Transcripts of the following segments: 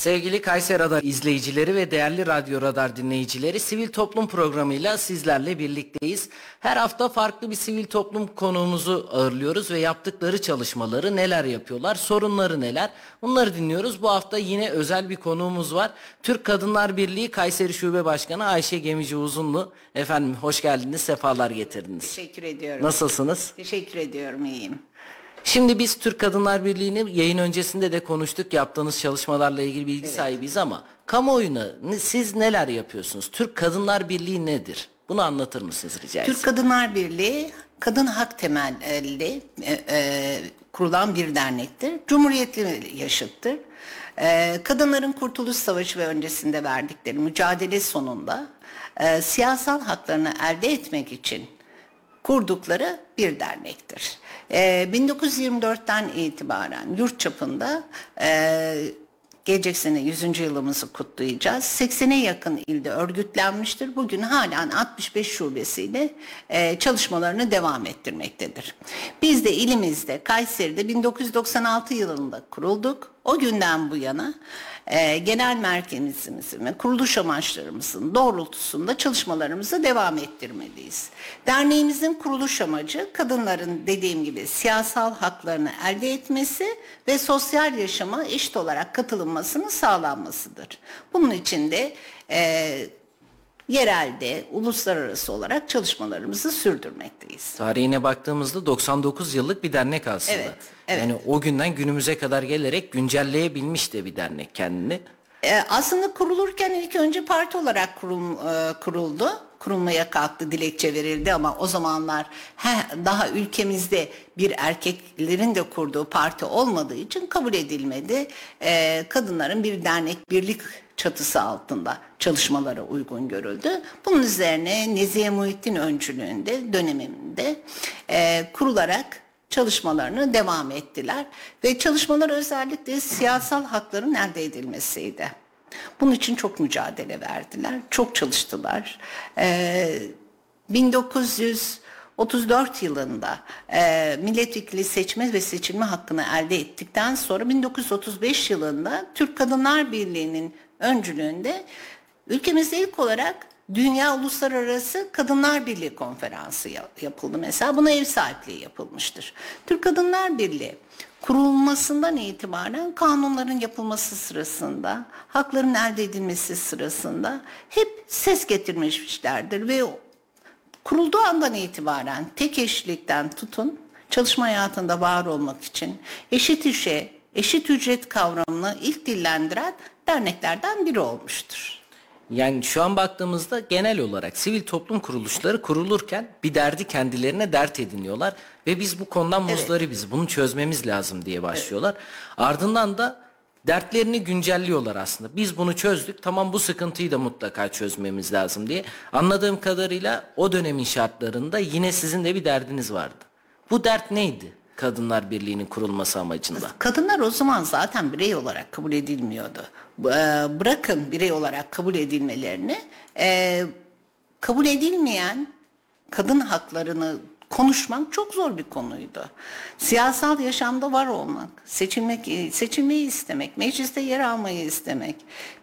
Sevgili Kayseri Radar izleyicileri ve değerli Radyo Radar dinleyicileri sivil toplum programıyla sizlerle birlikteyiz. Her hafta farklı bir sivil toplum konuğumuzu ağırlıyoruz ve yaptıkları çalışmaları neler yapıyorlar, sorunları neler bunları dinliyoruz. Bu hafta yine özel bir konuğumuz var. Türk Kadınlar Birliği Kayseri Şube Başkanı Ayşe Gemici Uzunlu. Efendim hoş geldiniz, sefalar getirdiniz. Teşekkür ediyorum. Nasılsınız? Teşekkür ediyorum, iyiyim. Şimdi biz Türk Kadınlar Birliği'ni yayın öncesinde de konuştuk. Yaptığınız çalışmalarla ilgili bilgi Evet. sahibiyiz ama kamuoyuna siz neler yapıyorsunuz? Türk Kadınlar Birliği nedir? Bunu anlatır mısınız rica etsem? Türk Kadınlar Birliği, kadın hak temelli e, e, kurulan bir dernektir. Cumhuriyetli yaşıttır. E, kadınların Kurtuluş Savaşı ve öncesinde verdikleri mücadele sonunda e, siyasal haklarını elde etmek için kurdukları bir dernektir. Ee, 1924'ten itibaren yurt çapında e, gelecek sene 100. yılımızı kutlayacağız. 80'e yakın ilde örgütlenmiştir. Bugün halen 65 şubesiyle e, çalışmalarını devam ettirmektedir. Biz de ilimizde Kayseri'de 1996 yılında kurulduk. O günden bu yana e, genel merkezimizin ve kuruluş amaçlarımızın doğrultusunda çalışmalarımızı devam ettirmeliyiz. Derneğimizin kuruluş amacı kadınların dediğim gibi siyasal haklarını elde etmesi ve sosyal yaşama eşit olarak katılınmasının sağlanmasıdır. Bunun için de e, yerelde, uluslararası olarak çalışmalarımızı sürdürmekteyiz. Tarihine baktığımızda 99 yıllık bir dernek aslında. Evet, evet. Yani o günden günümüze kadar gelerek güncelleyebilmiş de bir dernek kendini. Ee, aslında kurulurken ilk önce parti olarak kurum, e, kuruldu. Kurulmaya kalktı, dilekçe verildi ama o zamanlar he, daha ülkemizde bir erkeklerin de kurduğu parti olmadığı için kabul edilmedi. Ee, kadınların bir dernek, birlik çatısı altında çalışmalara uygun görüldü. Bunun üzerine Nezihe Muhittin öncülüğünde döneminde e, kurularak çalışmalarını devam ettiler ve çalışmalar özellikle siyasal hakların elde edilmesiydi. Bunun için çok mücadele verdiler, çok çalıştılar. Ee, 1934 yılında e, milletvekili seçme ve seçilme hakkını elde ettikten sonra 1935 yılında Türk Kadınlar Birliği'nin öncülüğünde ülkemizde ilk olarak Dünya Uluslararası Kadınlar Birliği Konferansı ya- yapıldı mesela. Buna ev sahipliği yapılmıştır. Türk Kadınlar Birliği kurulmasından itibaren kanunların yapılması sırasında, hakların elde edilmesi sırasında hep ses getirmişlerdir ve kurulduğu andan itibaren tek eşlikten tutun çalışma hayatında var olmak için eşit işe, eşit ücret kavramını ilk dillendiren derneklerden biri olmuştur. Yani şu an baktığımızda genel olarak sivil toplum kuruluşları kurulurken bir derdi kendilerine dert ediniyorlar ve biz bu konudan muzdaribiz. Bunu çözmemiz lazım diye başlıyorlar. Ardından da dertlerini güncelliyorlar aslında. Biz bunu çözdük. Tamam bu sıkıntıyı da mutlaka çözmemiz lazım diye. Anladığım kadarıyla o dönemin şartlarında yine sizin de bir derdiniz vardı. Bu dert neydi? Kadınlar Birliği'nin kurulması amacında. Kadınlar o zaman zaten birey olarak kabul edilmiyordu. E, Bırakın birey olarak kabul edilmelerini, e, kabul edilmeyen kadın haklarını konuşmak çok zor bir konuydu. Siyasal yaşamda var olmak, seçilmek, seçilmeyi istemek, mecliste yer almayı istemek.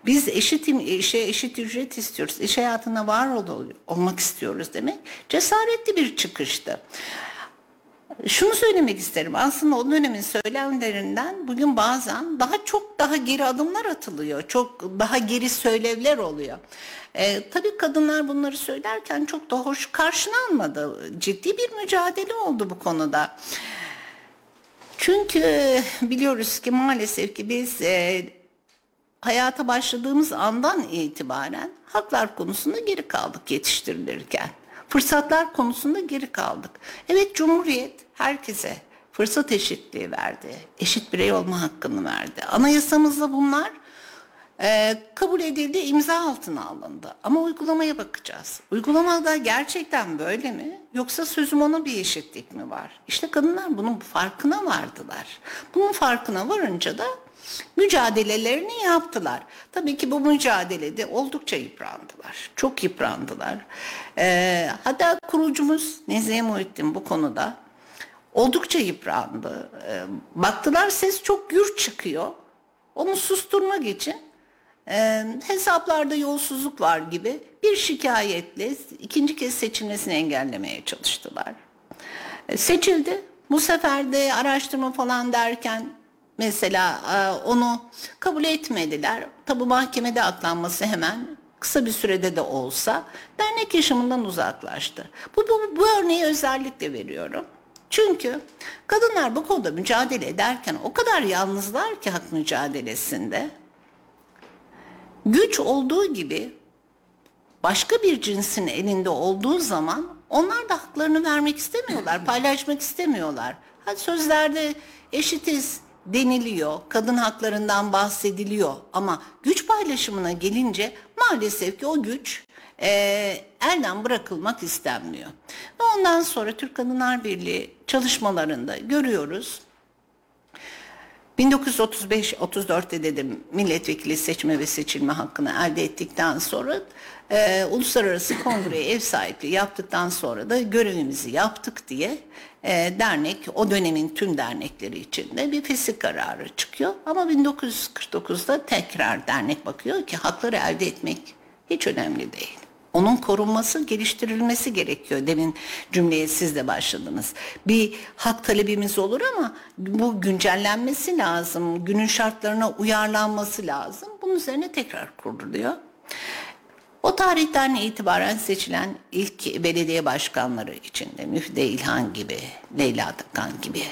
Biz eşit işe eşit ücret istiyoruz, iş hayatına var ol- olmak istiyoruz demek cesaretli bir çıkıştı. Şunu söylemek isterim. Aslında o dönemin söylemlerinden bugün bazen daha çok daha geri adımlar atılıyor. Çok daha geri söylevler oluyor. Ee, tabii kadınlar bunları söylerken çok da hoş karşılanmadı. Ciddi bir mücadele oldu bu konuda. Çünkü biliyoruz ki maalesef ki biz e, hayata başladığımız andan itibaren haklar konusunda geri kaldık yetiştirilirken. Fırsatlar konusunda geri kaldık. Evet Cumhuriyet herkese fırsat eşitliği verdi. Eşit birey olma hakkını verdi. Anayasamızda bunlar e, kabul edildi, imza altına alındı. Ama uygulamaya bakacağız. Uygulamada gerçekten böyle mi? Yoksa sözüm ona bir eşitlik mi var? İşte kadınlar bunun farkına vardılar. Bunun farkına varınca da mücadelelerini yaptılar. Tabii ki bu mücadelede oldukça yıprandılar. Çok yıprandılar. Ee, hatta kurucumuz Nezihe Muhittin bu konuda oldukça yıprandı. Ee, baktılar ses çok gür çıkıyor. Onu susturmak için e, hesaplarda yolsuzluk var gibi bir şikayetle ikinci kez seçilmesini engellemeye çalıştılar. E, seçildi. Bu sefer de araştırma falan derken mesela e, onu kabul etmediler. Tabi mahkemede aklanması hemen kısa bir sürede de olsa dernek yaşamından uzaklaştı. Bu, bu, bu örneği özellikle veriyorum. Çünkü kadınlar bu konuda mücadele ederken o kadar yalnızlar ki hak mücadelesinde. Güç olduğu gibi başka bir cinsin elinde olduğu zaman onlar da haklarını vermek istemiyorlar, paylaşmak istemiyorlar. Hadi sözlerde eşitiz deniliyor, kadın haklarından bahsediliyor ama güç paylaşımına gelince maalesef ki o güç e, elden bırakılmak istenmiyor. Ve ondan sonra Türk Kadınlar Birliği çalışmalarında görüyoruz. 1935-34'te dedim milletvekili seçme ve seçilme hakkını elde ettikten sonra e, uluslararası kongreye ev sahipliği yaptıktan sonra da görevimizi yaptık diye e, dernek o dönemin tüm dernekleri içinde bir fesih kararı çıkıyor. Ama 1949'da tekrar dernek bakıyor ki hakları elde etmek hiç önemli değil. Onun korunması, geliştirilmesi gerekiyor. Demin cümleye siz de başladınız. Bir hak talebimiz olur ama bu güncellenmesi lazım. Günün şartlarına uyarlanması lazım. Bunun üzerine tekrar kuruluyor. O tarihten itibaren seçilen ilk belediye başkanları içinde Müfide İlhan gibi, Leyla Atakan gibi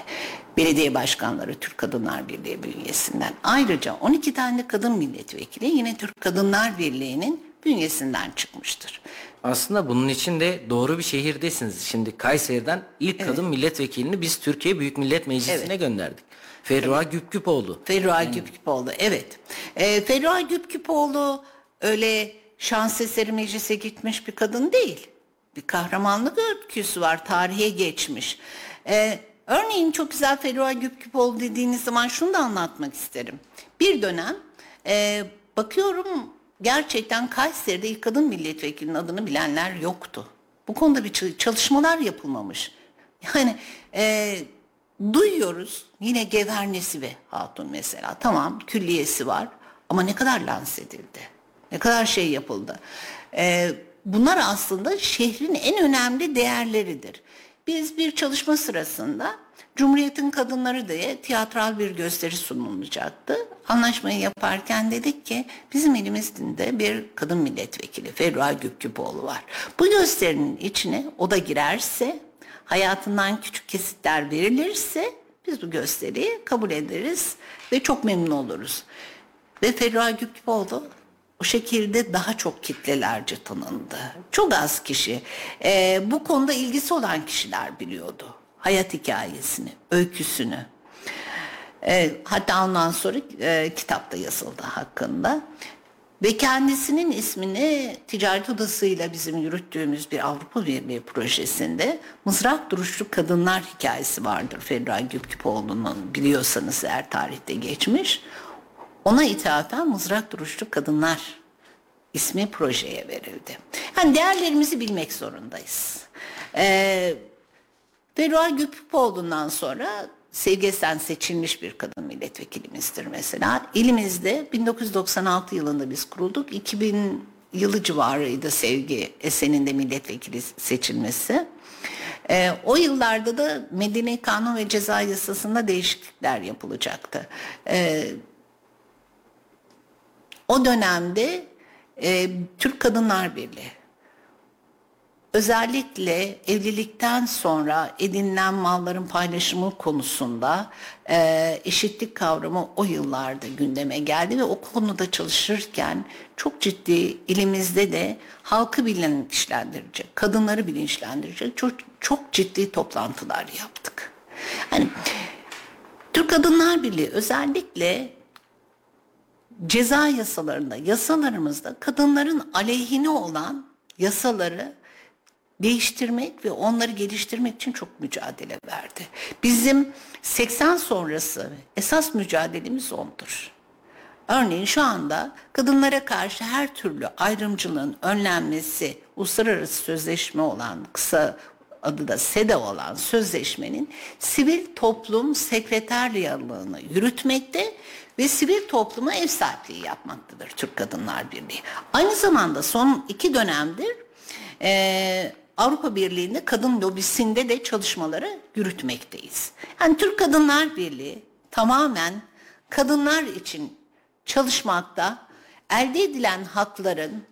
belediye başkanları Türk Kadınlar Birliği bünyesinden. Ayrıca 12 tane kadın milletvekili yine Türk Kadınlar Birliği'nin bünyesinden çıkmıştır. Aslında bunun için de doğru bir şehirdesiniz. Şimdi Kayseri'den ilk evet. kadın milletvekilini biz Türkiye Büyük Millet Meclisi'ne evet. gönderdik. Ferruha evet. Güpgüpoğlu. Ferruha yani. Güpgüpoğlu evet. Ee, Ferruha Güpgüpoğlu öyle şans eseri meclise gitmiş bir kadın değil. Bir kahramanlık öyküsü var, tarihe geçmiş. Ee, örneğin çok güzel Ferruha Güpgüpoğlu dediğiniz zaman şunu da anlatmak isterim. Bir dönem e, bakıyorum gerçekten Kayseri'de ilk kadın milletvekilinin adını bilenler yoktu. Bu konuda bir çalışmalar yapılmamış. Yani e, duyuyoruz yine Gevernesi ve Hatun mesela tamam külliyesi var ama ne kadar lanse edildi. Ne kadar şey yapıldı. Ee, bunlar aslında şehrin en önemli değerleridir. Biz bir çalışma sırasında Cumhuriyet'in kadınları diye tiyatral bir gösteri sunulacaktı. Anlaşmayı yaparken dedik ki bizim elimizde bir kadın milletvekili Ferruha Güpgüpoğlu var. Bu gösterinin içine o da girerse, hayatından küçük kesitler verilirse biz bu gösteriyi kabul ederiz ve çok memnun oluruz. Ve Ferruha Güpgüpoğlu o şekilde daha çok kitlelerce tanındı. Çok az kişi e, bu konuda ilgisi olan kişiler biliyordu. Hayat hikayesini, öyküsünü. E, hatta ondan sonra e, kitapta yazıldı hakkında. Ve kendisinin ismini ticaret odasıyla bizim yürüttüğümüz bir Avrupa Birliği projesinde mızrak duruşlu kadınlar hikayesi vardır. Ferra Güpküpoğlu'nun biliyorsanız eğer tarihte geçmiş. Ona ithafen mızrak duruşlu kadınlar ismi projeye verildi. Yani değerlerimizi bilmek zorundayız. Ee, Ferruha Güpüpoğlu'ndan sonra Sevgi seçilmiş bir kadın milletvekilimizdir mesela. İlimizde 1996 yılında biz kurulduk. 2000 yılı civarıydı Sevgi Esen'in de milletvekili seçilmesi. Ee, o yıllarda da Medeni Kanun ve Ceza Yasası'nda değişiklikler yapılacaktı. Ee, o dönemde e, Türk Kadınlar Birliği özellikle evlilikten sonra edinilen malların paylaşımı konusunda e, eşitlik kavramı o yıllarda gündeme geldi ve o konuda çalışırken çok ciddi ilimizde de halkı bilinçlendirecek, kadınları bilinçlendirecek çok, çok ciddi toplantılar yaptık. Hani Türk Kadınlar Birliği özellikle ceza yasalarında, yasalarımızda kadınların aleyhine olan yasaları değiştirmek ve onları geliştirmek için çok mücadele verdi. Bizim 80 sonrası esas mücadelemiz ondur. Örneğin şu anda kadınlara karşı her türlü ayrımcılığın önlenmesi, uluslararası sözleşme olan kısa adı da SEDA olan sözleşmenin sivil toplum sekreterliyalığını yürütmekte ve sivil topluma ev sahipliği yapmaktadır Türk Kadınlar Birliği. Aynı zamanda son iki dönemdir e, Avrupa Birliği'nde kadın lobisinde de çalışmaları yürütmekteyiz. Yani Türk Kadınlar Birliği tamamen kadınlar için çalışmakta, elde edilen hakların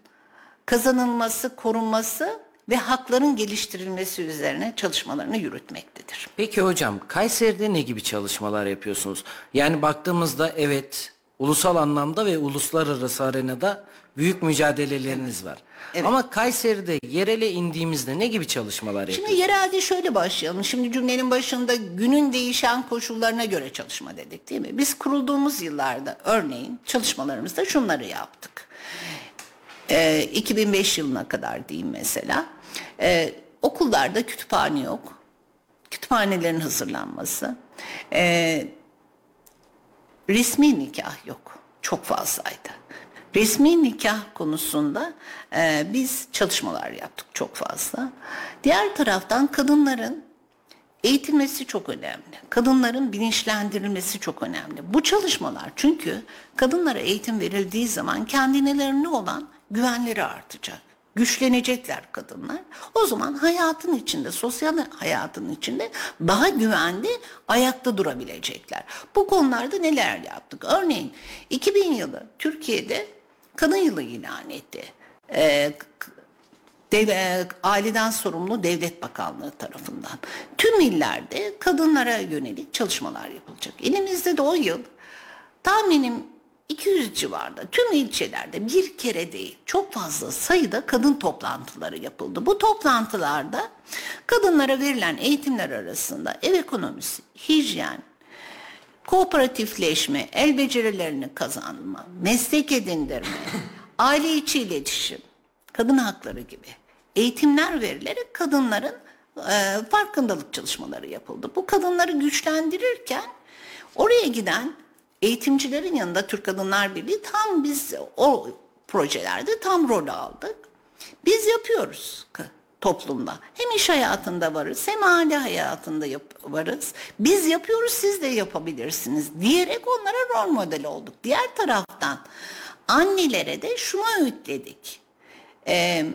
kazanılması, korunması ve hakların geliştirilmesi üzerine çalışmalarını yürütmektedir. Peki hocam Kayseri'de ne gibi çalışmalar yapıyorsunuz? Yani baktığımızda evet ulusal anlamda ve uluslararası arenada büyük mücadeleleriniz var. Evet. Ama Kayseri'de yerele indiğimizde ne gibi çalışmalar yapıyorsunuz? Şimdi yerelde şöyle başlayalım. Şimdi cümlenin başında günün değişen koşullarına göre çalışma dedik değil mi? Biz kurulduğumuz yıllarda örneğin çalışmalarımızda şunları yaptık. Ee, 2005 yılına kadar diyeyim mesela. Ee, okullarda kütüphane yok. Kütüphanelerin hazırlanması. Ee, resmi nikah yok. Çok fazlaydı. Resmi nikah konusunda e, biz çalışmalar yaptık çok fazla. Diğer taraftan kadınların eğitilmesi çok önemli. Kadınların bilinçlendirilmesi çok önemli. Bu çalışmalar çünkü kadınlara eğitim verildiği zaman kendilerine olan güvenleri artacak. Güçlenecekler kadınlar. O zaman hayatın içinde, sosyal hayatın içinde daha güvenli ayakta durabilecekler. Bu konularda neler yaptık? Örneğin 2000 yılı Türkiye'de kadın yılı ilan etti. Ee, dev, aileden sorumlu devlet bakanlığı tarafından. Tüm illerde kadınlara yönelik çalışmalar yapılacak. Elimizde de o yıl tahminim 200 civarında tüm ilçelerde bir kere değil çok fazla sayıda kadın toplantıları yapıldı. Bu toplantılarda kadınlara verilen eğitimler arasında ev ekonomisi, hijyen, kooperatifleşme, el becerilerini kazanma, meslek edindirme, aile içi iletişim, kadın hakları gibi eğitimler verilerek kadınların e, farkındalık çalışmaları yapıldı. Bu kadınları güçlendirirken oraya giden eğitimcilerin yanında Türk Kadınlar Birliği tam biz o projelerde tam rol aldık. Biz yapıyoruz toplumda. Hem iş hayatında varız hem aile hayatında yap varız. Biz yapıyoruz siz de yapabilirsiniz diyerek onlara rol model olduk. Diğer taraftan annelere de şunu öğütledik. Ee,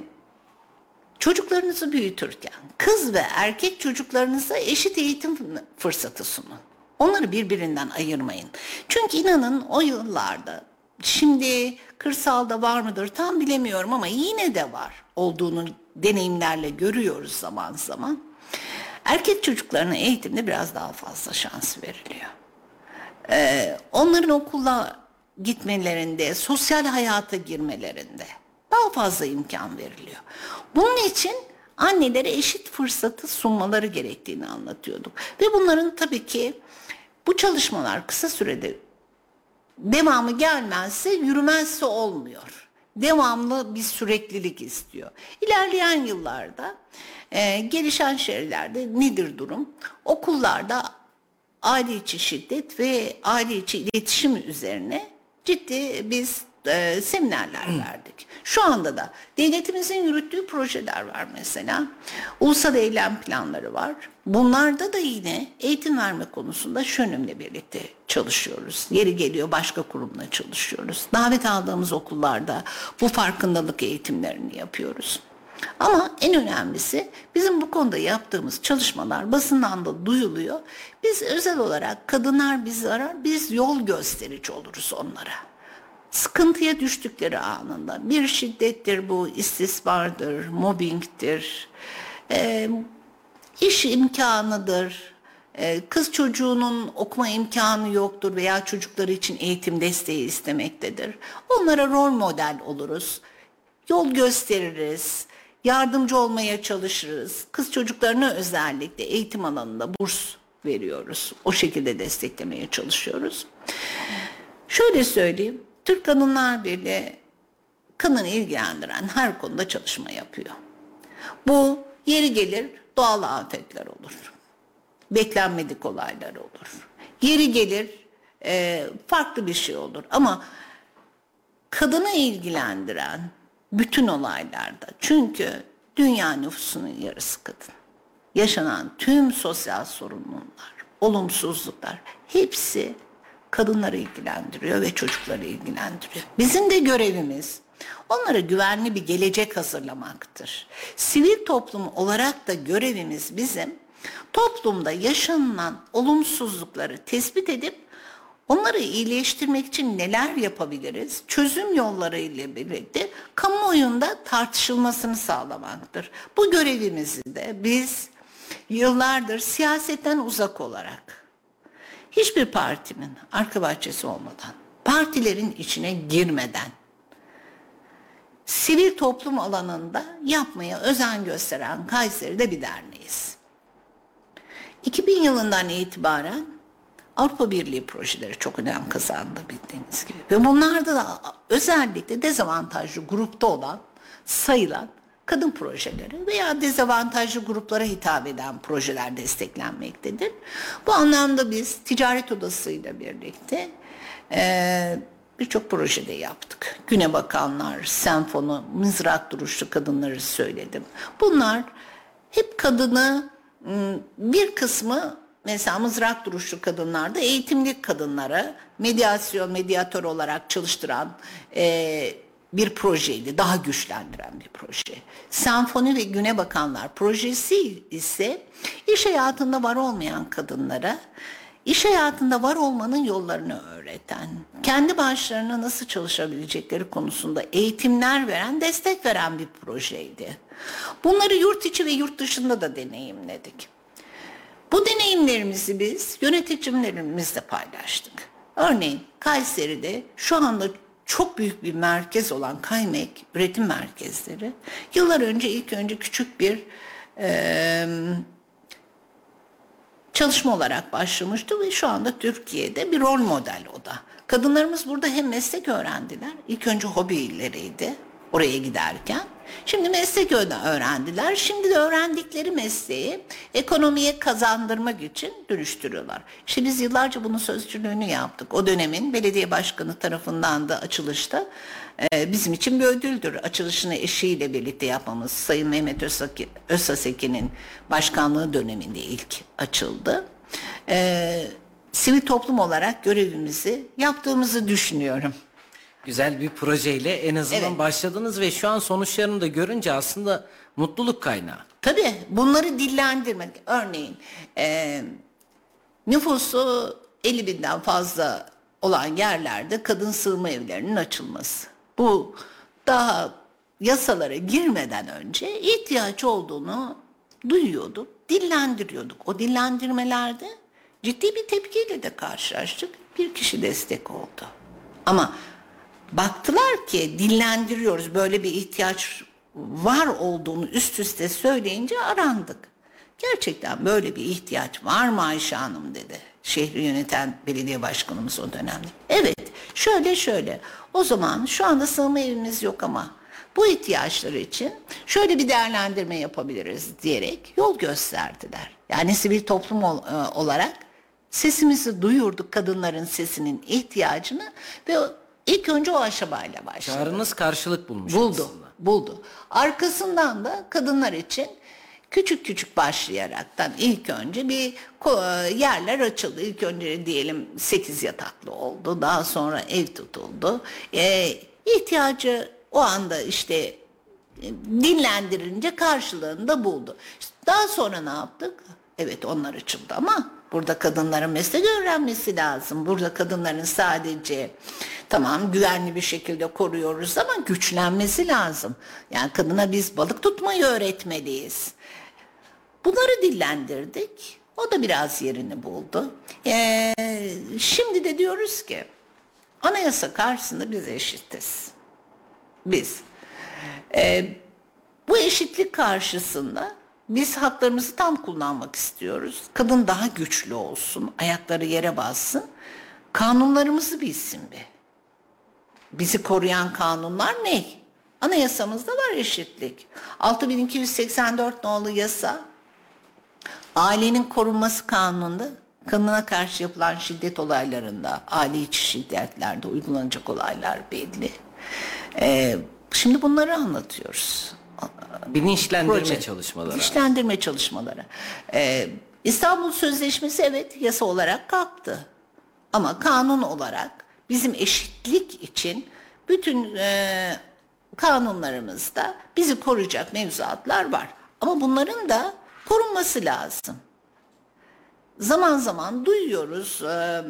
çocuklarınızı büyütürken kız ve erkek çocuklarınıza eşit eğitim fırsatı sunun. Onları birbirinden ayırmayın. Çünkü inanın o yıllarda şimdi kırsalda var mıdır tam bilemiyorum ama yine de var olduğunu deneyimlerle görüyoruz zaman zaman. Erkek çocuklarına eğitimde biraz daha fazla şans veriliyor. Ee, onların okula gitmelerinde, sosyal hayata girmelerinde daha fazla imkan veriliyor. Bunun için annelere eşit fırsatı sunmaları gerektiğini anlatıyorduk. Ve bunların tabii ki bu çalışmalar kısa sürede devamı gelmezse, yürümezse olmuyor. Devamlı bir süreklilik istiyor. İlerleyen yıllarda e, gelişen şehirlerde nedir durum? Okullarda aile içi şiddet ve aile içi iletişim üzerine ciddi biz e, seminerler verdik. Şu anda da devletimizin yürüttüğü projeler var mesela. Ulusal eylem planları var. Bunlarda da yine eğitim verme konusunda Şönüm'le birlikte çalışıyoruz. Yeri geliyor başka kurumla çalışıyoruz. Davet aldığımız okullarda bu farkındalık eğitimlerini yapıyoruz. Ama en önemlisi bizim bu konuda yaptığımız çalışmalar basından da duyuluyor. Biz özel olarak kadınlar bizi arar, biz yol gösterici oluruz onlara sıkıntıya düştükleri anında bir şiddettir bu, istismardır, mobbingtir, e, iş imkanıdır, e, kız çocuğunun okuma imkanı yoktur veya çocukları için eğitim desteği istemektedir. Onlara rol model oluruz, yol gösteririz, yardımcı olmaya çalışırız. Kız çocuklarına özellikle eğitim alanında burs veriyoruz. O şekilde desteklemeye çalışıyoruz. Şöyle söyleyeyim, Türk Kadınlar Birliği kadını ilgilendiren her konuda çalışma yapıyor. Bu yeri gelir doğal afetler olur. Beklenmedik olaylar olur. Yeri gelir e, farklı bir şey olur. Ama kadını ilgilendiren bütün olaylarda çünkü dünya nüfusunun yarısı kadın. yaşanan tüm sosyal sorumluluklar, olumsuzluklar hepsi kadınları ilgilendiriyor ve çocukları ilgilendiriyor. Bizim de görevimiz onlara güvenli bir gelecek hazırlamaktır. Sivil toplum olarak da görevimiz bizim toplumda yaşanılan olumsuzlukları tespit edip onları iyileştirmek için neler yapabiliriz? Çözüm yolları ile birlikte kamuoyunda tartışılmasını sağlamaktır. Bu görevimizi de biz yıllardır siyasetten uzak olarak hiçbir partinin arka bahçesi olmadan, partilerin içine girmeden, sivil toplum alanında yapmaya özen gösteren Kayseri'de bir derneğiz. 2000 yılından itibaren Avrupa Birliği projeleri çok önem kazandı bildiğiniz gibi. Ve bunlarda da özellikle dezavantajlı grupta olan, sayılan kadın projeleri veya dezavantajlı gruplara hitap eden projeler desteklenmektedir. Bu anlamda biz ticaret odasıyla birlikte e, birçok projede yaptık. Güne bakanlar, senfonu, mızrak duruşlu kadınları söyledim. Bunlar hep kadını bir kısmı mesela mızrak duruşlu kadınlarda eğitimli kadınlara medyasyon, medyatör olarak çalıştıran e, bir projeydi. Daha güçlendiren bir proje. Senfoni ve Güne Bakanlar projesi ise iş hayatında var olmayan kadınlara iş hayatında var olmanın yollarını öğreten, kendi başlarına nasıl çalışabilecekleri konusunda eğitimler veren, destek veren bir projeydi. Bunları yurt içi ve yurt dışında da deneyimledik. Bu deneyimlerimizi biz yöneticilerimizle paylaştık. Örneğin Kayseri'de şu anda çok büyük bir merkez olan Kaymek üretim merkezleri yıllar önce ilk önce küçük bir e, çalışma olarak başlamıştı ve şu anda Türkiye'de bir rol model o da. Kadınlarımız burada hem meslek öğrendiler, ilk önce hobileriydi oraya giderken. Şimdi meslek öğrendiler. Şimdi de öğrendikleri mesleği ekonomiye kazandırmak için dönüştürüyorlar. İşte biz yıllarca bunun sözcülüğünü yaptık. O dönemin belediye başkanı tarafından da açılışta e, bizim için bir ödüldür. Açılışını eşiyle birlikte yapmamız. Sayın Mehmet Özsaseki'nin başkanlığı döneminde ilk açıldı. E, sivil toplum olarak görevimizi yaptığımızı düşünüyorum güzel bir projeyle en azından evet. başladınız ve şu an sonuçlarını da görünce aslında mutluluk kaynağı. Tabii bunları dillendirmek. Örneğin e, nüfusu 50 binden fazla olan yerlerde kadın sığınma evlerinin açılması. Bu daha yasalara girmeden önce ihtiyaç olduğunu duyuyorduk, dillendiriyorduk. O dillendirmelerde ciddi bir tepkiyle de karşılaştık. Bir kişi destek oldu. Ama Baktılar ki dinlendiriyoruz böyle bir ihtiyaç var olduğunu üst üste söyleyince arandık. Gerçekten böyle bir ihtiyaç var mı Ayşe Hanım dedi. Şehri yöneten belediye başkanımız o dönemde. Evet şöyle şöyle o zaman şu anda sığınma evimiz yok ama bu ihtiyaçlar için şöyle bir değerlendirme yapabiliriz diyerek yol gösterdiler. Yani sivil toplum e, olarak sesimizi duyurduk kadınların sesinin ihtiyacını ve İlk önce o aşamayla başladı. Çağrınız karşılık bulmuş buldu, aslında. Buldu. Arkasından da kadınlar için küçük küçük başlayaraktan ilk önce bir yerler açıldı. İlk önce diyelim 8 yataklı oldu. Daha sonra ev tutuldu. Ee, ihtiyacı o anda işte e, dinlendirince karşılığını da buldu. Daha sonra ne yaptık? Evet onlar açıldı ama burada kadınların meslek öğrenmesi lazım. Burada kadınların sadece Tamam güvenli bir şekilde koruyoruz ama güçlenmesi lazım. Yani kadına biz balık tutmayı öğretmeliyiz. Bunları dillendirdik. O da biraz yerini buldu. Ee, şimdi de diyoruz ki anayasa karşısında biz eşitiz. Biz. Ee, bu eşitlik karşısında biz haklarımızı tam kullanmak istiyoruz. Kadın daha güçlü olsun, ayakları yere bassın. Kanunlarımızı bilsin bir bizi koruyan kanunlar ne? Anayasamızda var eşitlik. 6284 nolu yasa ailenin korunması kanununda kadına karşı yapılan şiddet olaylarında, aile içi şiddetlerde uygulanacak olaylar belli. Ee, şimdi bunları anlatıyoruz. Bilinçlendirme proje. çalışmaları. Bilinçlendirme çalışmaları. Ee, İstanbul Sözleşmesi evet yasa olarak kalktı. Ama kanun olarak bizim eşitlik için bütün e, kanunlarımızda bizi koruyacak mevzuatlar var. Ama bunların da korunması lazım. Zaman zaman duyuyoruz e,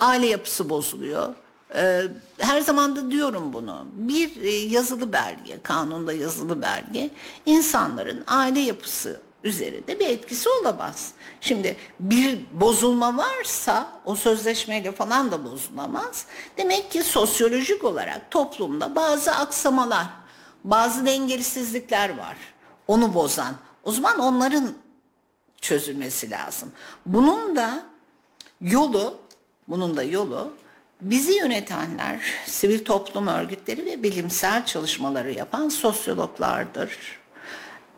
aile yapısı bozuluyor. E, her zaman da diyorum bunu. Bir e, yazılı belge, kanunda yazılı belge insanların aile yapısı üzerinde bir etkisi olamaz. Şimdi bir bozulma varsa o sözleşmeyle falan da bozulamaz. Demek ki sosyolojik olarak toplumda bazı aksamalar, bazı dengesizlikler var. Onu bozan. O zaman onların çözülmesi lazım. Bunun da yolu, bunun da yolu bizi yönetenler, sivil toplum örgütleri ve bilimsel çalışmaları yapan sosyologlardır,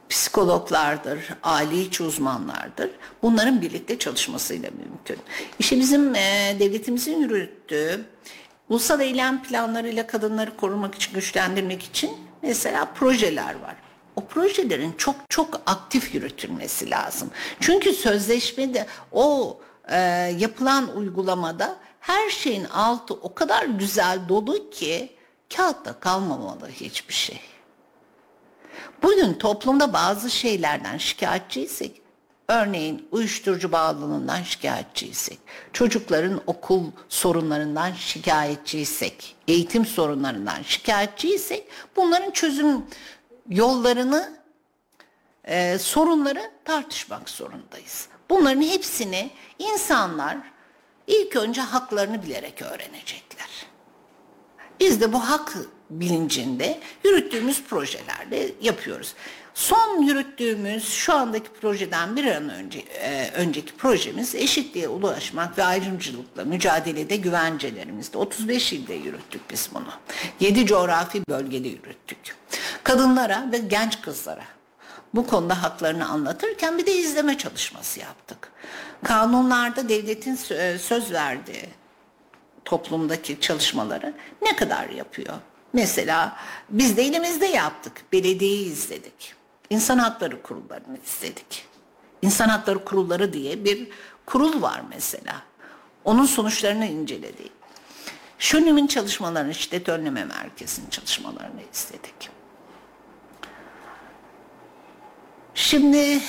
psikologlardır, aile içi uzmanlardır. Bunların birlikte çalışmasıyla mümkün. İşte bizim e, devletimizin yürüttüğü ulusal eylem planlarıyla kadınları korumak için, güçlendirmek için mesela projeler var. O projelerin çok çok aktif yürütülmesi lazım. Çünkü sözleşmede o e, yapılan uygulamada her şeyin altı o kadar güzel dolu ki kağıtta kalmamalı hiçbir şey. Bugün toplumda bazı şeylerden şikayetçiysek, örneğin uyuşturucu bağımlılığından şikayetçiysek, çocukların okul sorunlarından şikayetçiysek, eğitim sorunlarından şikayetçiysek, bunların çözüm yollarını, e, sorunları tartışmak zorundayız. Bunların hepsini insanlar ilk önce haklarını bilerek öğrenecekler. Biz de bu hak bilincinde yürüttüğümüz projelerde yapıyoruz. Son yürüttüğümüz şu andaki projeden bir an önce e, önceki projemiz eşitliğe ulaşmak ve ayrımcılıkla mücadelede güvencelerimizde 35 ilde yürüttük biz bunu. 7 coğrafi bölgede yürüttük. Kadınlara ve genç kızlara bu konuda haklarını anlatırken bir de izleme çalışması yaptık. Kanunlarda devletin söz verdiği toplumdaki çalışmaları ne kadar yapıyor? Mesela biz de elimizde yaptık. Belediyeyi izledik. İnsan Hakları Kurullarını izledik. İnsan Hakları Kurulları diye bir kurul var mesela. Onun sonuçlarını inceledik. Şönüm'ün çalışmalarını, şiddet önleme merkezinin çalışmalarını izledik. Şimdi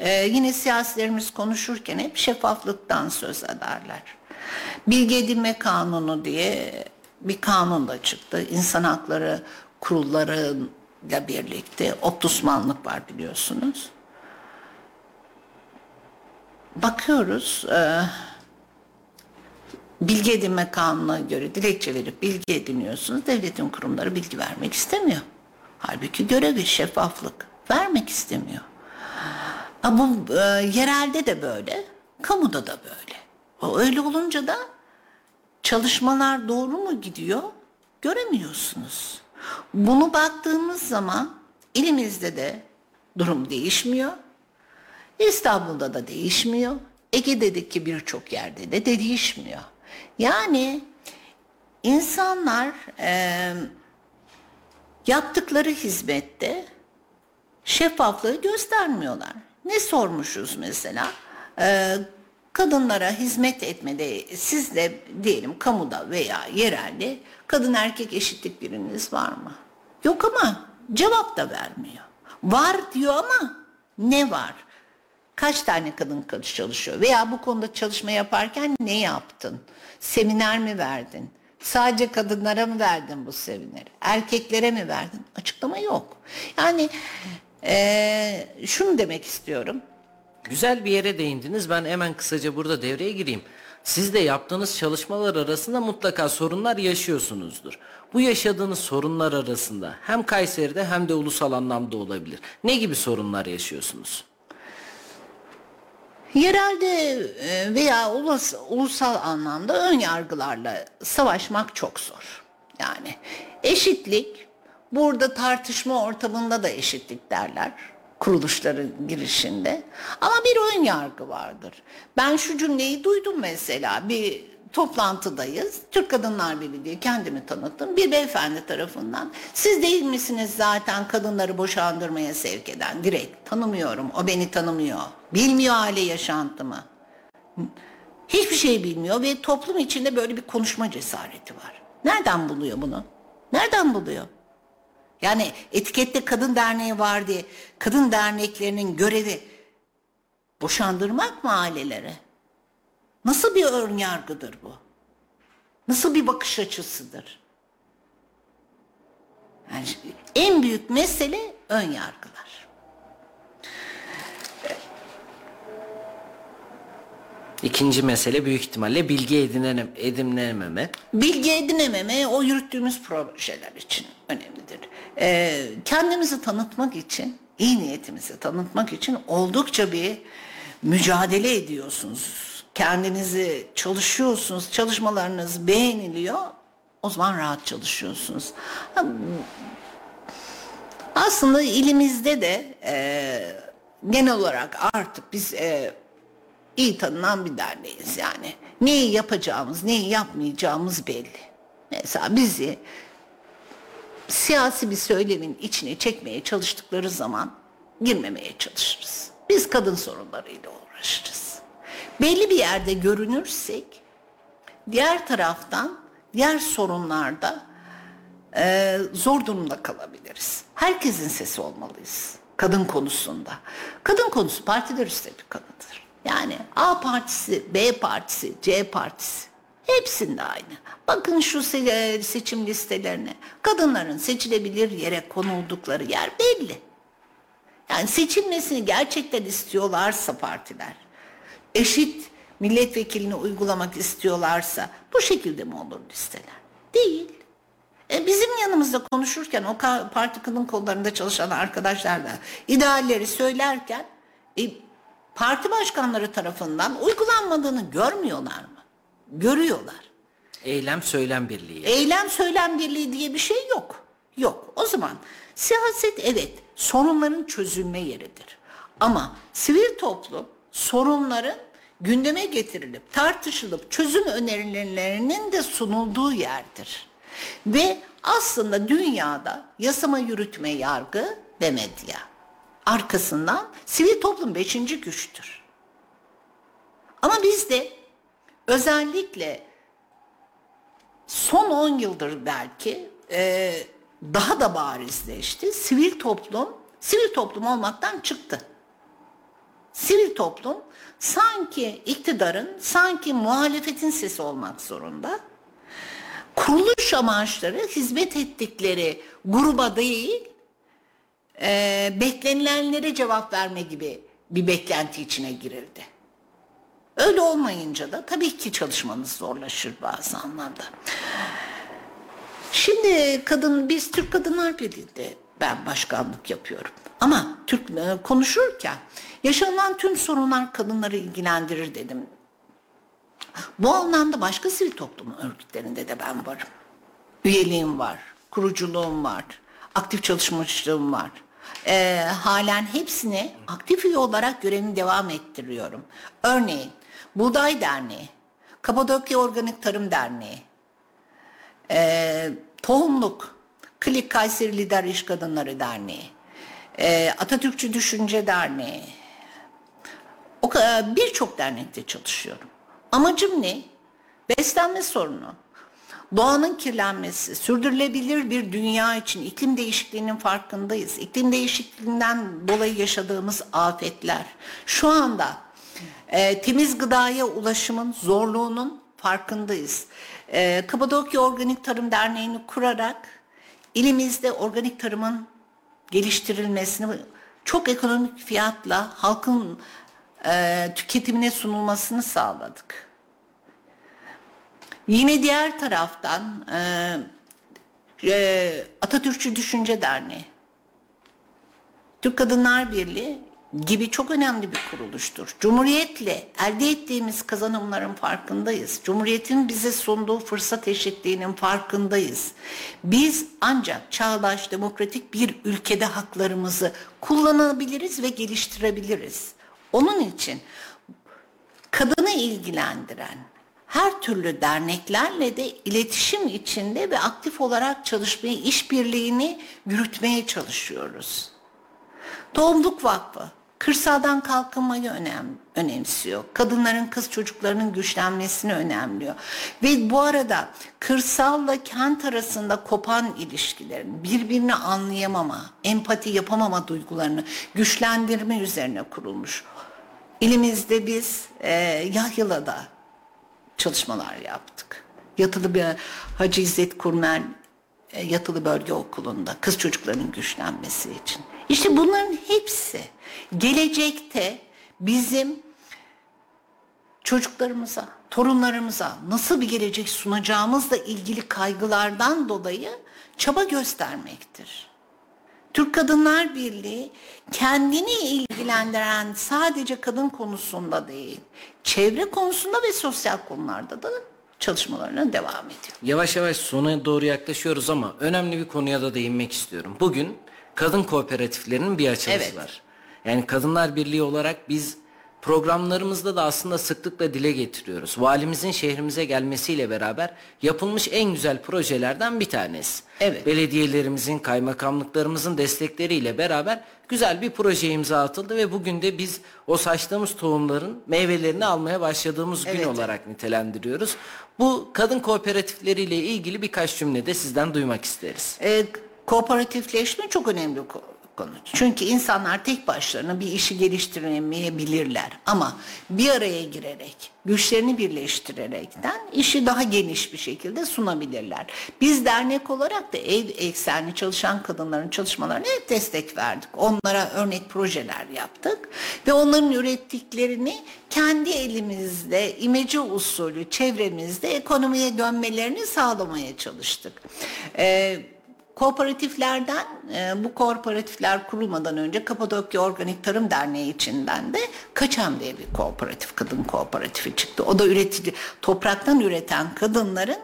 e, yine siyasilerimiz konuşurken hep şeffaflıktan söz ederler. Bilgi edinme kanunu diye bir kanun da çıktı. İnsan hakları kurullarıyla birlikte optusmanlık var biliyorsunuz. Bakıyoruz e, bilgi edinme kanununa göre dilekçe verip bilgi ediniyorsunuz. Devletin kurumları bilgi vermek istemiyor. Halbuki görevi şeffaflık vermek istemiyor. Bu e, yerelde de böyle, kamuda da böyle. Öyle olunca da çalışmalar doğru mu gidiyor göremiyorsunuz. Bunu baktığımız zaman elimizde de durum değişmiyor. İstanbul'da da değişmiyor. Ege'deki birçok yerde de, de değişmiyor. Yani insanlar e, yaptıkları hizmette şeffaflığı göstermiyorlar. Ne sormuşuz mesela? Ee, kadınlara hizmet etmede siz de diyelim kamuda veya yerelde kadın erkek eşitlik biriniz var mı? Yok ama cevap da vermiyor. Var diyor ama ne var? Kaç tane kadın çalışıyor? Veya bu konuda çalışma yaparken ne yaptın? Seminer mi verdin? Sadece kadınlara mı verdin bu semineri? Erkeklere mi verdin? Açıklama yok. Yani ee, şunu demek istiyorum. Güzel bir yere değindiniz. Ben hemen kısaca burada devreye gireyim. Siz de yaptığınız çalışmalar arasında mutlaka sorunlar yaşıyorsunuzdur. Bu yaşadığınız sorunlar arasında hem Kayseri'de hem de ulusal anlamda olabilir. Ne gibi sorunlar yaşıyorsunuz? Yerelde e, veya ulus, ulusal anlamda ön yargılarla savaşmak çok zor. Yani eşitlik Burada tartışma ortamında da eşitlik derler kuruluşların girişinde. Ama bir ön yargı vardır. Ben şu cümleyi duydum mesela bir toplantıdayız. Türk Kadınlar Birliği diye kendimi tanıttım. Bir beyefendi tarafından siz değil misiniz zaten kadınları boşandırmaya sevk eden? Direkt tanımıyorum. O beni tanımıyor. Bilmiyor aile yaşantımı. Hiçbir şey bilmiyor ve toplum içinde böyle bir konuşma cesareti var. Nereden buluyor bunu? Nereden buluyor? Yani etikette kadın derneği var diye kadın derneklerinin görevi boşandırmak mı ailelere? Nasıl bir ön yargıdır bu? Nasıl bir bakış açısıdır? Yani en büyük mesele ön yargılar. İkinci mesele büyük ihtimalle bilgi edinememe. Bilgi edinememe o yürüttüğümüz projeler için önemlidir. Ee, kendimizi tanıtmak için, iyi niyetimizi tanıtmak için oldukça bir mücadele ediyorsunuz. Kendinizi çalışıyorsunuz, çalışmalarınız beğeniliyor. O zaman rahat çalışıyorsunuz. Aslında ilimizde de e, genel olarak artık biz e, iyi tanınan bir derneğiz yani. Neyi yapacağımız, neyi yapmayacağımız belli. Mesela bizi siyasi bir söylemin içine çekmeye çalıştıkları zaman girmemeye çalışırız. Biz kadın sorunlarıyla uğraşırız. Belli bir yerde görünürsek diğer taraftan diğer sorunlarda e, zor durumda kalabiliriz. Herkesin sesi olmalıyız kadın konusunda. Kadın konusu partiler üstü bir. Yani A partisi, B partisi, C partisi hepsinde aynı. Bakın şu seçim listelerine. Kadınların seçilebilir yere konuldukları yer belli. Yani seçilmesini gerçekten istiyorlarsa partiler, eşit milletvekilini uygulamak istiyorlarsa bu şekilde mi olur listeler? Değil. E bizim yanımızda konuşurken o parti kadın kollarında çalışan arkadaşlar da idealleri söylerken e, parti başkanları tarafından uygulanmadığını görmüyorlar mı? Görüyorlar. Eylem söylem birliği. Eylem söylem birliği diye bir şey yok. Yok. O zaman siyaset evet sorunların çözülme yeridir. Ama sivil toplum sorunların gündeme getirilip tartışılıp çözüm önerilerinin de sunulduğu yerdir. Ve aslında dünyada yasama yürütme yargı ve medya. Arkasından sivil toplum beşinci güçtür. Ama bizde özellikle son 10 yıldır belki e, daha da barizleşti. Sivil toplum, sivil toplum olmaktan çıktı. Sivil toplum sanki iktidarın, sanki muhalefetin sesi olmak zorunda. Kuruluş amaçları hizmet ettikleri gruba değil, e, beklenilenlere cevap verme gibi bir beklenti içine girildi. Öyle olmayınca da tabii ki çalışmanız zorlaşır bazı anlarda. Şimdi kadın biz Türk Kadınlar Birliği'nde ben başkanlık yapıyorum. Ama Türk e, konuşurken yaşanılan tüm sorunlar kadınları ilgilendirir dedim. Bu anlamda başka sivil toplum örgütlerinde de ben varım. Üyeliğim var, kuruculuğum var, aktif çalışmışlığım var. Ee, halen hepsini aktif üye olarak görevimi devam ettiriyorum. Örneğin Buğday Derneği, Kapadokya Organik Tarım Derneği, e, Tohumluk, Klik Kayseri Lider İş Kadınları Derneği, e, Atatürkçü Düşünce Derneği, o birçok dernekte çalışıyorum. Amacım ne? Beslenme sorunu, doğanın kirlenmesi, sürdürülebilir bir dünya için iklim değişikliğinin farkındayız. İklim değişikliğinden dolayı yaşadığımız afetler. Şu anda e, temiz gıdaya ulaşımın zorluğunun farkındayız. E, Kapadokya Organik Tarım Derneği'ni kurarak ilimizde organik tarımın geliştirilmesini çok ekonomik fiyatla halkın e, tüketimine sunulmasını sağladık. Yine diğer taraftan e, e, Atatürkçü Düşünce Derneği, Türk Kadınlar Birliği gibi çok önemli bir kuruluştur. Cumhuriyetle elde ettiğimiz kazanımların farkındayız. Cumhuriyetin bize sunduğu fırsat eşitliğinin farkındayız. Biz ancak çağdaş demokratik bir ülkede haklarımızı kullanabiliriz ve geliştirebiliriz. Onun için kadını ilgilendiren her türlü derneklerle de iletişim içinde ve aktif olarak çalışmayı, işbirliğini yürütmeye çalışıyoruz. Tohumluk Vakfı kırsaldan kalkınmayı önem, önemsiyor. Kadınların, kız çocuklarının güçlenmesini önemliyor. Ve bu arada kırsalla kent arasında kopan ilişkilerin, birbirini anlayamama, empati yapamama duygularını güçlendirme üzerine kurulmuş. İlimizde biz e, Yahyala'da çalışmalar yaptık. Yatılı bir Hacı İzzet Kurmel e, yatılı bölge okulunda kız çocuklarının güçlenmesi için. İşte bunların hepsi gelecekte bizim çocuklarımıza, torunlarımıza nasıl bir gelecek sunacağımızla ilgili kaygılardan dolayı çaba göstermektir. Türk Kadınlar Birliği kendini ilgilendiren sadece kadın konusunda değil, çevre konusunda ve sosyal konularda da çalışmalarına devam ediyor. Yavaş yavaş sona doğru yaklaşıyoruz ama önemli bir konuya da değinmek istiyorum. Bugün kadın kooperatiflerinin bir açılışı Evet. var. Yani Kadınlar Birliği olarak biz programlarımızda da aslında sıklıkla dile getiriyoruz. Valimizin şehrimize gelmesiyle beraber yapılmış en güzel projelerden bir tanesi. Evet. Belediyelerimizin, kaymakamlıklarımızın destekleriyle beraber güzel bir proje imza atıldı ve bugün de biz o saçtığımız tohumların meyvelerini almaya başladığımız gün Evet. olarak nitelendiriyoruz. Bu kadın kooperatifleriyle ilgili birkaç cümle de sizden duymak isteriz. E, kooperatifleşme çok önemli ko- konu. Çünkü insanlar tek başlarına bir işi geliştiremeyebilirler. Ama bir araya girerek, güçlerini birleştirerekten işi daha geniş bir şekilde sunabilirler. Biz dernek olarak da ev eksenli çalışan kadınların çalışmalarına hep destek verdik. Onlara örnek projeler yaptık ve onların ürettiklerini kendi elimizde imece usulü çevremizde ekonomiye dönmelerini sağlamaya çalıştık. Ee, Kooperatiflerden, e, bu kooperatifler kurulmadan önce Kapadokya Organik Tarım Derneği içinden de Kaçam diye bir kooperatif, kadın kooperatifi çıktı. O da üretici, topraktan üreten kadınların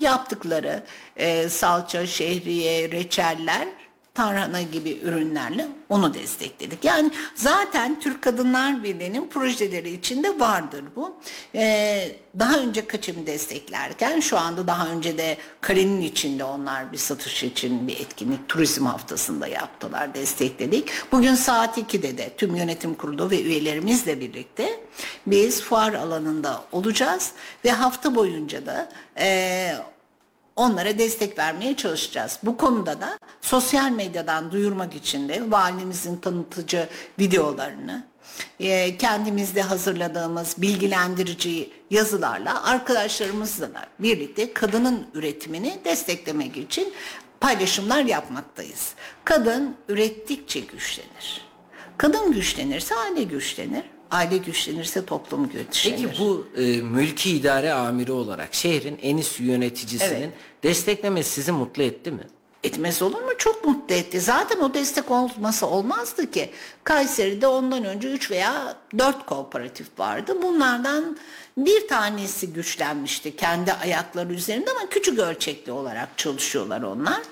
yaptıkları e, salça, şehriye, reçeller, tarhana gibi ürünlerle onu destekledik. Yani zaten Türk Kadınlar Birliği'nin projeleri içinde vardır bu. Ee, daha önce kaçımı desteklerken şu anda daha önce de Kalenin içinde onlar bir satış için bir etkinlik turizm haftasında yaptılar, destekledik. Bugün saat 2'de de tüm yönetim kurulu ve üyelerimizle birlikte biz fuar alanında olacağız ve hafta boyunca da e, onlara destek vermeye çalışacağız. Bu konuda da sosyal medyadan duyurmak için de valimizin tanıtıcı videolarını, e, kendimizde hazırladığımız bilgilendirici yazılarla arkadaşlarımızla da birlikte kadının üretimini desteklemek için paylaşımlar yapmaktayız. Kadın ürettikçe güçlenir. Kadın güçlenirse aile güçlenir. Aile güçlenirse toplum güçlenir. Peki bu e, mülki idare amiri olarak şehrin en üst yöneticisinin Evet. desteklemesi sizi mutlu etti mi? Etmez olur mu? Çok mutlu etti. Zaten o destek olmasa olmazdı ki. Kayseri'de ondan önce 3 veya 4 kooperatif vardı. Bunlardan bir tanesi güçlenmişti kendi ayakları üzerinde ama küçük ölçekli olarak çalışıyorlar onlar.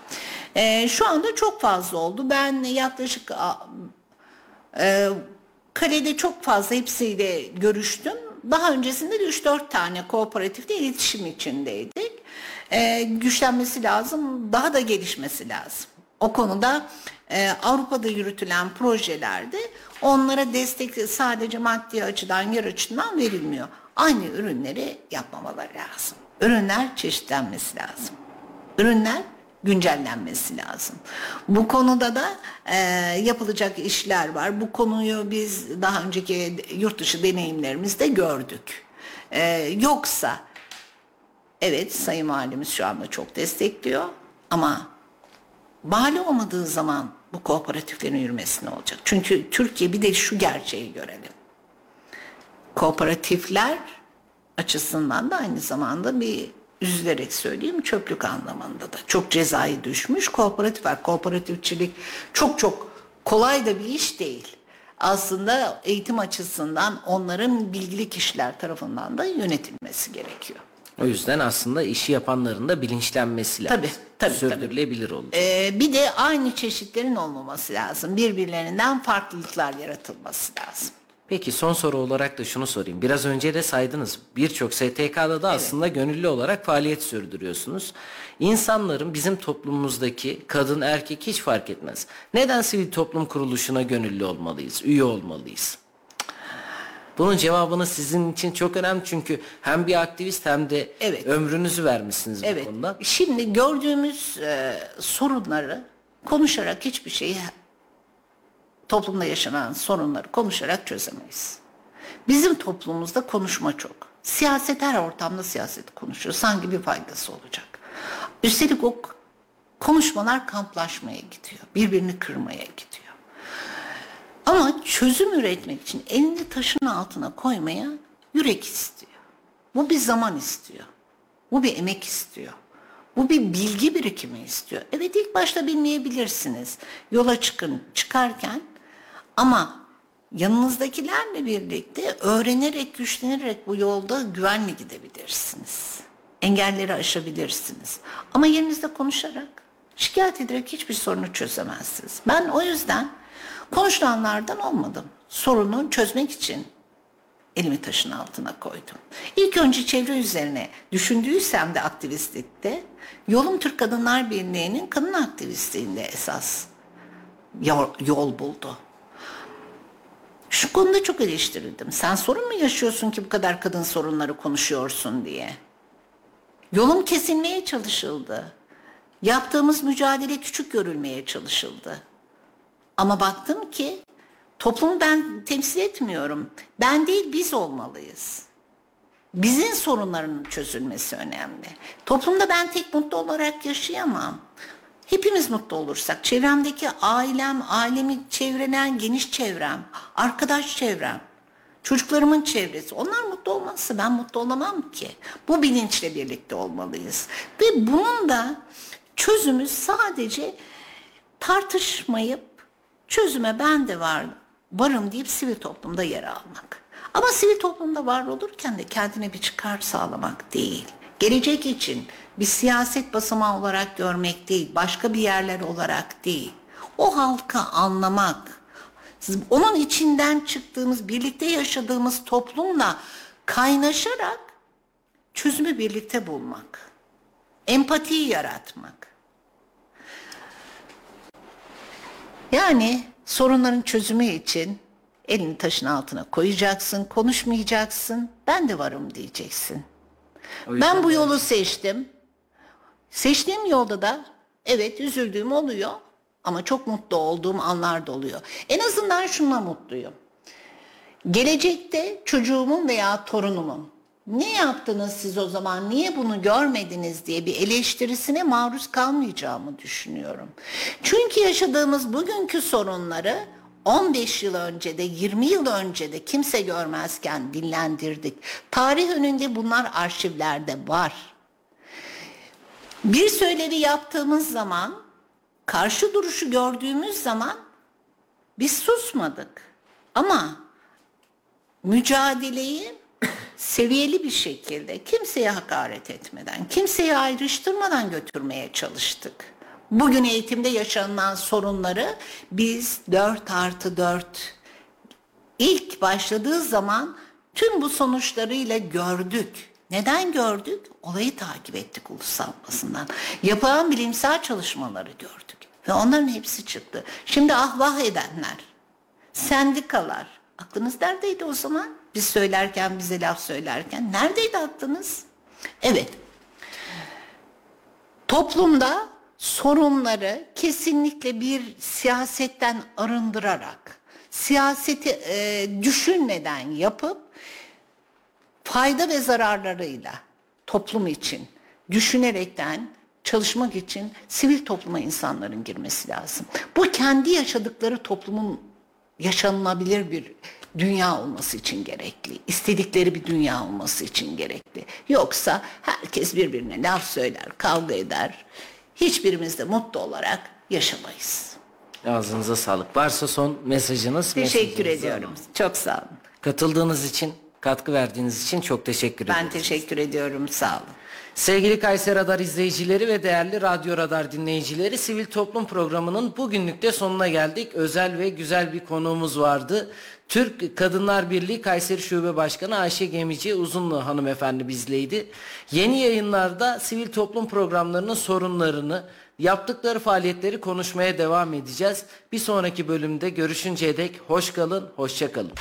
Ee, şu anda çok fazla oldu. Ben yaklaşık e, Kale'de çok fazla hepsiyle görüştüm. Daha öncesinde de 3-4 tane kooperatifte iletişim içindeydik. Ee, güçlenmesi lazım, daha da gelişmesi lazım. O konuda e, Avrupa'da yürütülen projelerde onlara destek sadece maddi açıdan, yer açıdan verilmiyor. Aynı ürünleri yapmamaları lazım. Ürünler çeşitlenmesi lazım. Ürünler güncellenmesi lazım. Bu konuda da e, yapılacak işler var. Bu konuyu biz daha önceki yurt dışı deneyimlerimizde gördük. E, yoksa evet Sayın Valimiz şu anda çok destekliyor ama Mali olmadığı zaman bu kooperatiflerin yürümesi ne olacak? Çünkü Türkiye bir de şu gerçeği görelim. Kooperatifler açısından da aynı zamanda bir üzülerek söyleyeyim çöplük anlamında da çok cezayı düşmüş kooperatif var. Kooperatifçilik çok çok kolay da bir iş değil. Aslında eğitim açısından onların bilgili kişiler tarafından da yönetilmesi gerekiyor. O yüzden aslında işi yapanların da bilinçlenmesi lazım. Tabii, tabii, Sürdürülebilir olacak. Ee, bir de aynı çeşitlerin olmaması lazım. Birbirlerinden farklılıklar yaratılması lazım. Peki son soru olarak da şunu sorayım. Biraz önce de saydınız. Birçok STK'da da aslında gönüllü olarak faaliyet sürdürüyorsunuz. İnsanların bizim toplumumuzdaki kadın erkek hiç fark etmez. Neden sivil toplum kuruluşuna gönüllü olmalıyız, üye olmalıyız? Bunun cevabını sizin için çok önemli çünkü hem bir aktivist hem de Evet. ömrünüzü vermişsiniz Evet. bu konuda. Şimdi gördüğümüz e, sorunları konuşarak hiçbir şeyi toplumda yaşanan sorunları konuşarak çözemeyiz. Bizim toplumumuzda konuşma çok. Siyaset her ortamda siyaset konuşuyor. Sanki bir faydası olacak. Üstelik o konuşmalar kamplaşmaya gidiyor. Birbirini kırmaya gidiyor. Ama çözüm üretmek için elini taşın altına koymaya yürek istiyor. Bu bir zaman istiyor. Bu bir emek istiyor. Bu bir bilgi birikimi istiyor. Evet ilk başta bilmeyebilirsiniz. Yola çıkın çıkarken ama yanınızdakilerle birlikte öğrenerek, güçlenerek bu yolda güvenli gidebilirsiniz. Engelleri aşabilirsiniz. Ama yerinizde konuşarak, şikayet ederek hiçbir sorunu çözemezsiniz. Ben o yüzden konuşulanlardan olmadım. Sorunu çözmek için elimi taşın altına koydum. İlk önce çevre üzerine düşündüysem de aktivistlikte, yolum Türk Kadınlar Birliği'nin kadın aktivistliğinde esas yol, yol buldu. Şu konuda çok eleştirildim. Sen sorun mu yaşıyorsun ki bu kadar kadın sorunları konuşuyorsun diye. Yolum kesilmeye çalışıldı. Yaptığımız mücadele küçük görülmeye çalışıldı. Ama baktım ki toplumu ben temsil etmiyorum. Ben değil biz olmalıyız. Bizim sorunların çözülmesi önemli. Toplumda ben tek mutlu olarak yaşayamam. Hepimiz mutlu olursak, çevremdeki ailem, ailemi çevrelen geniş çevrem, arkadaş çevrem, çocuklarımın çevresi, onlar mutlu olmazsa ben mutlu olamam ki. Bu bilinçle birlikte olmalıyız. Ve bunun da çözümü sadece tartışmayıp çözüme ben de var, varım deyip sivil toplumda yer almak. Ama sivil toplumda var olurken de kendine bir çıkar sağlamak değil. Gelecek için bir siyaset basamağı olarak görmek değil, başka bir yerler olarak değil. O halkı anlamak, onun içinden çıktığımız, birlikte yaşadığımız toplumla kaynaşarak çözümü birlikte bulmak. Empatiyi yaratmak. Yani sorunların çözümü için elini taşın altına koyacaksın, konuşmayacaksın. Ben de varım diyeceksin. Ben bu yolu seçtim. Seçtiğim yolda da evet üzüldüğüm oluyor ama çok mutlu olduğum anlar da oluyor. En azından şunla mutluyum. Gelecekte çocuğumun veya torunumun ne yaptınız siz o zaman niye bunu görmediniz diye bir eleştirisine maruz kalmayacağımı düşünüyorum. Çünkü yaşadığımız bugünkü sorunları 15 yıl önce de 20 yıl önce de kimse görmezken dinlendirdik. Tarih önünde bunlar arşivlerde var. Bir söylevi yaptığımız zaman, karşı duruşu gördüğümüz zaman biz susmadık. Ama mücadeleyi seviyeli bir şekilde kimseye hakaret etmeden, kimseyi ayrıştırmadan götürmeye çalıştık. Bugün eğitimde yaşanılan sorunları biz 4 artı 4 ilk başladığı zaman tüm bu sonuçlarıyla gördük. Neden gördük? Olayı takip ettik ulusal basından. Yapılan bilimsel çalışmaları gördük. Ve onların hepsi çıktı. Şimdi ahvah edenler, sendikalar, aklınız neredeydi o zaman? Biz söylerken, bize laf söylerken neredeydi aklınız? Evet, toplumda sorunları kesinlikle bir siyasetten arındırarak, siyaseti e, düşünmeden yapıp fayda ve zararlarıyla toplum için düşünerekten çalışmak için sivil topluma insanların girmesi lazım. Bu kendi yaşadıkları toplumun yaşanılabilir bir dünya olması için gerekli. İstedikleri bir dünya olması için gerekli. Yoksa herkes birbirine laf söyler, kavga eder. Hiçbirimiz de mutlu olarak yaşamayız. Ağzınıza sağlık. Varsa son mesajınız. Teşekkür mesajınızı ediyorum. alalım. Çok sağ olun. Katıldığınız için katkı verdiğiniz için çok teşekkür ederim. Ben teşekkür ediyorum. Sağ olun. Sevgili Kayseri Radar izleyicileri ve değerli Radyo Radar dinleyicileri Sivil Toplum Programı'nın bugünlük de sonuna geldik. Özel ve güzel bir konuğumuz vardı. Türk Kadınlar Birliği Kayseri Şube Başkanı Ayşe Gemici Uzunlu hanımefendi bizleydi. Yeni yayınlarda sivil toplum programlarının sorunlarını, yaptıkları faaliyetleri konuşmaya devam edeceğiz. Bir sonraki bölümde görüşünceye dek hoş kalın, hoşça kalın.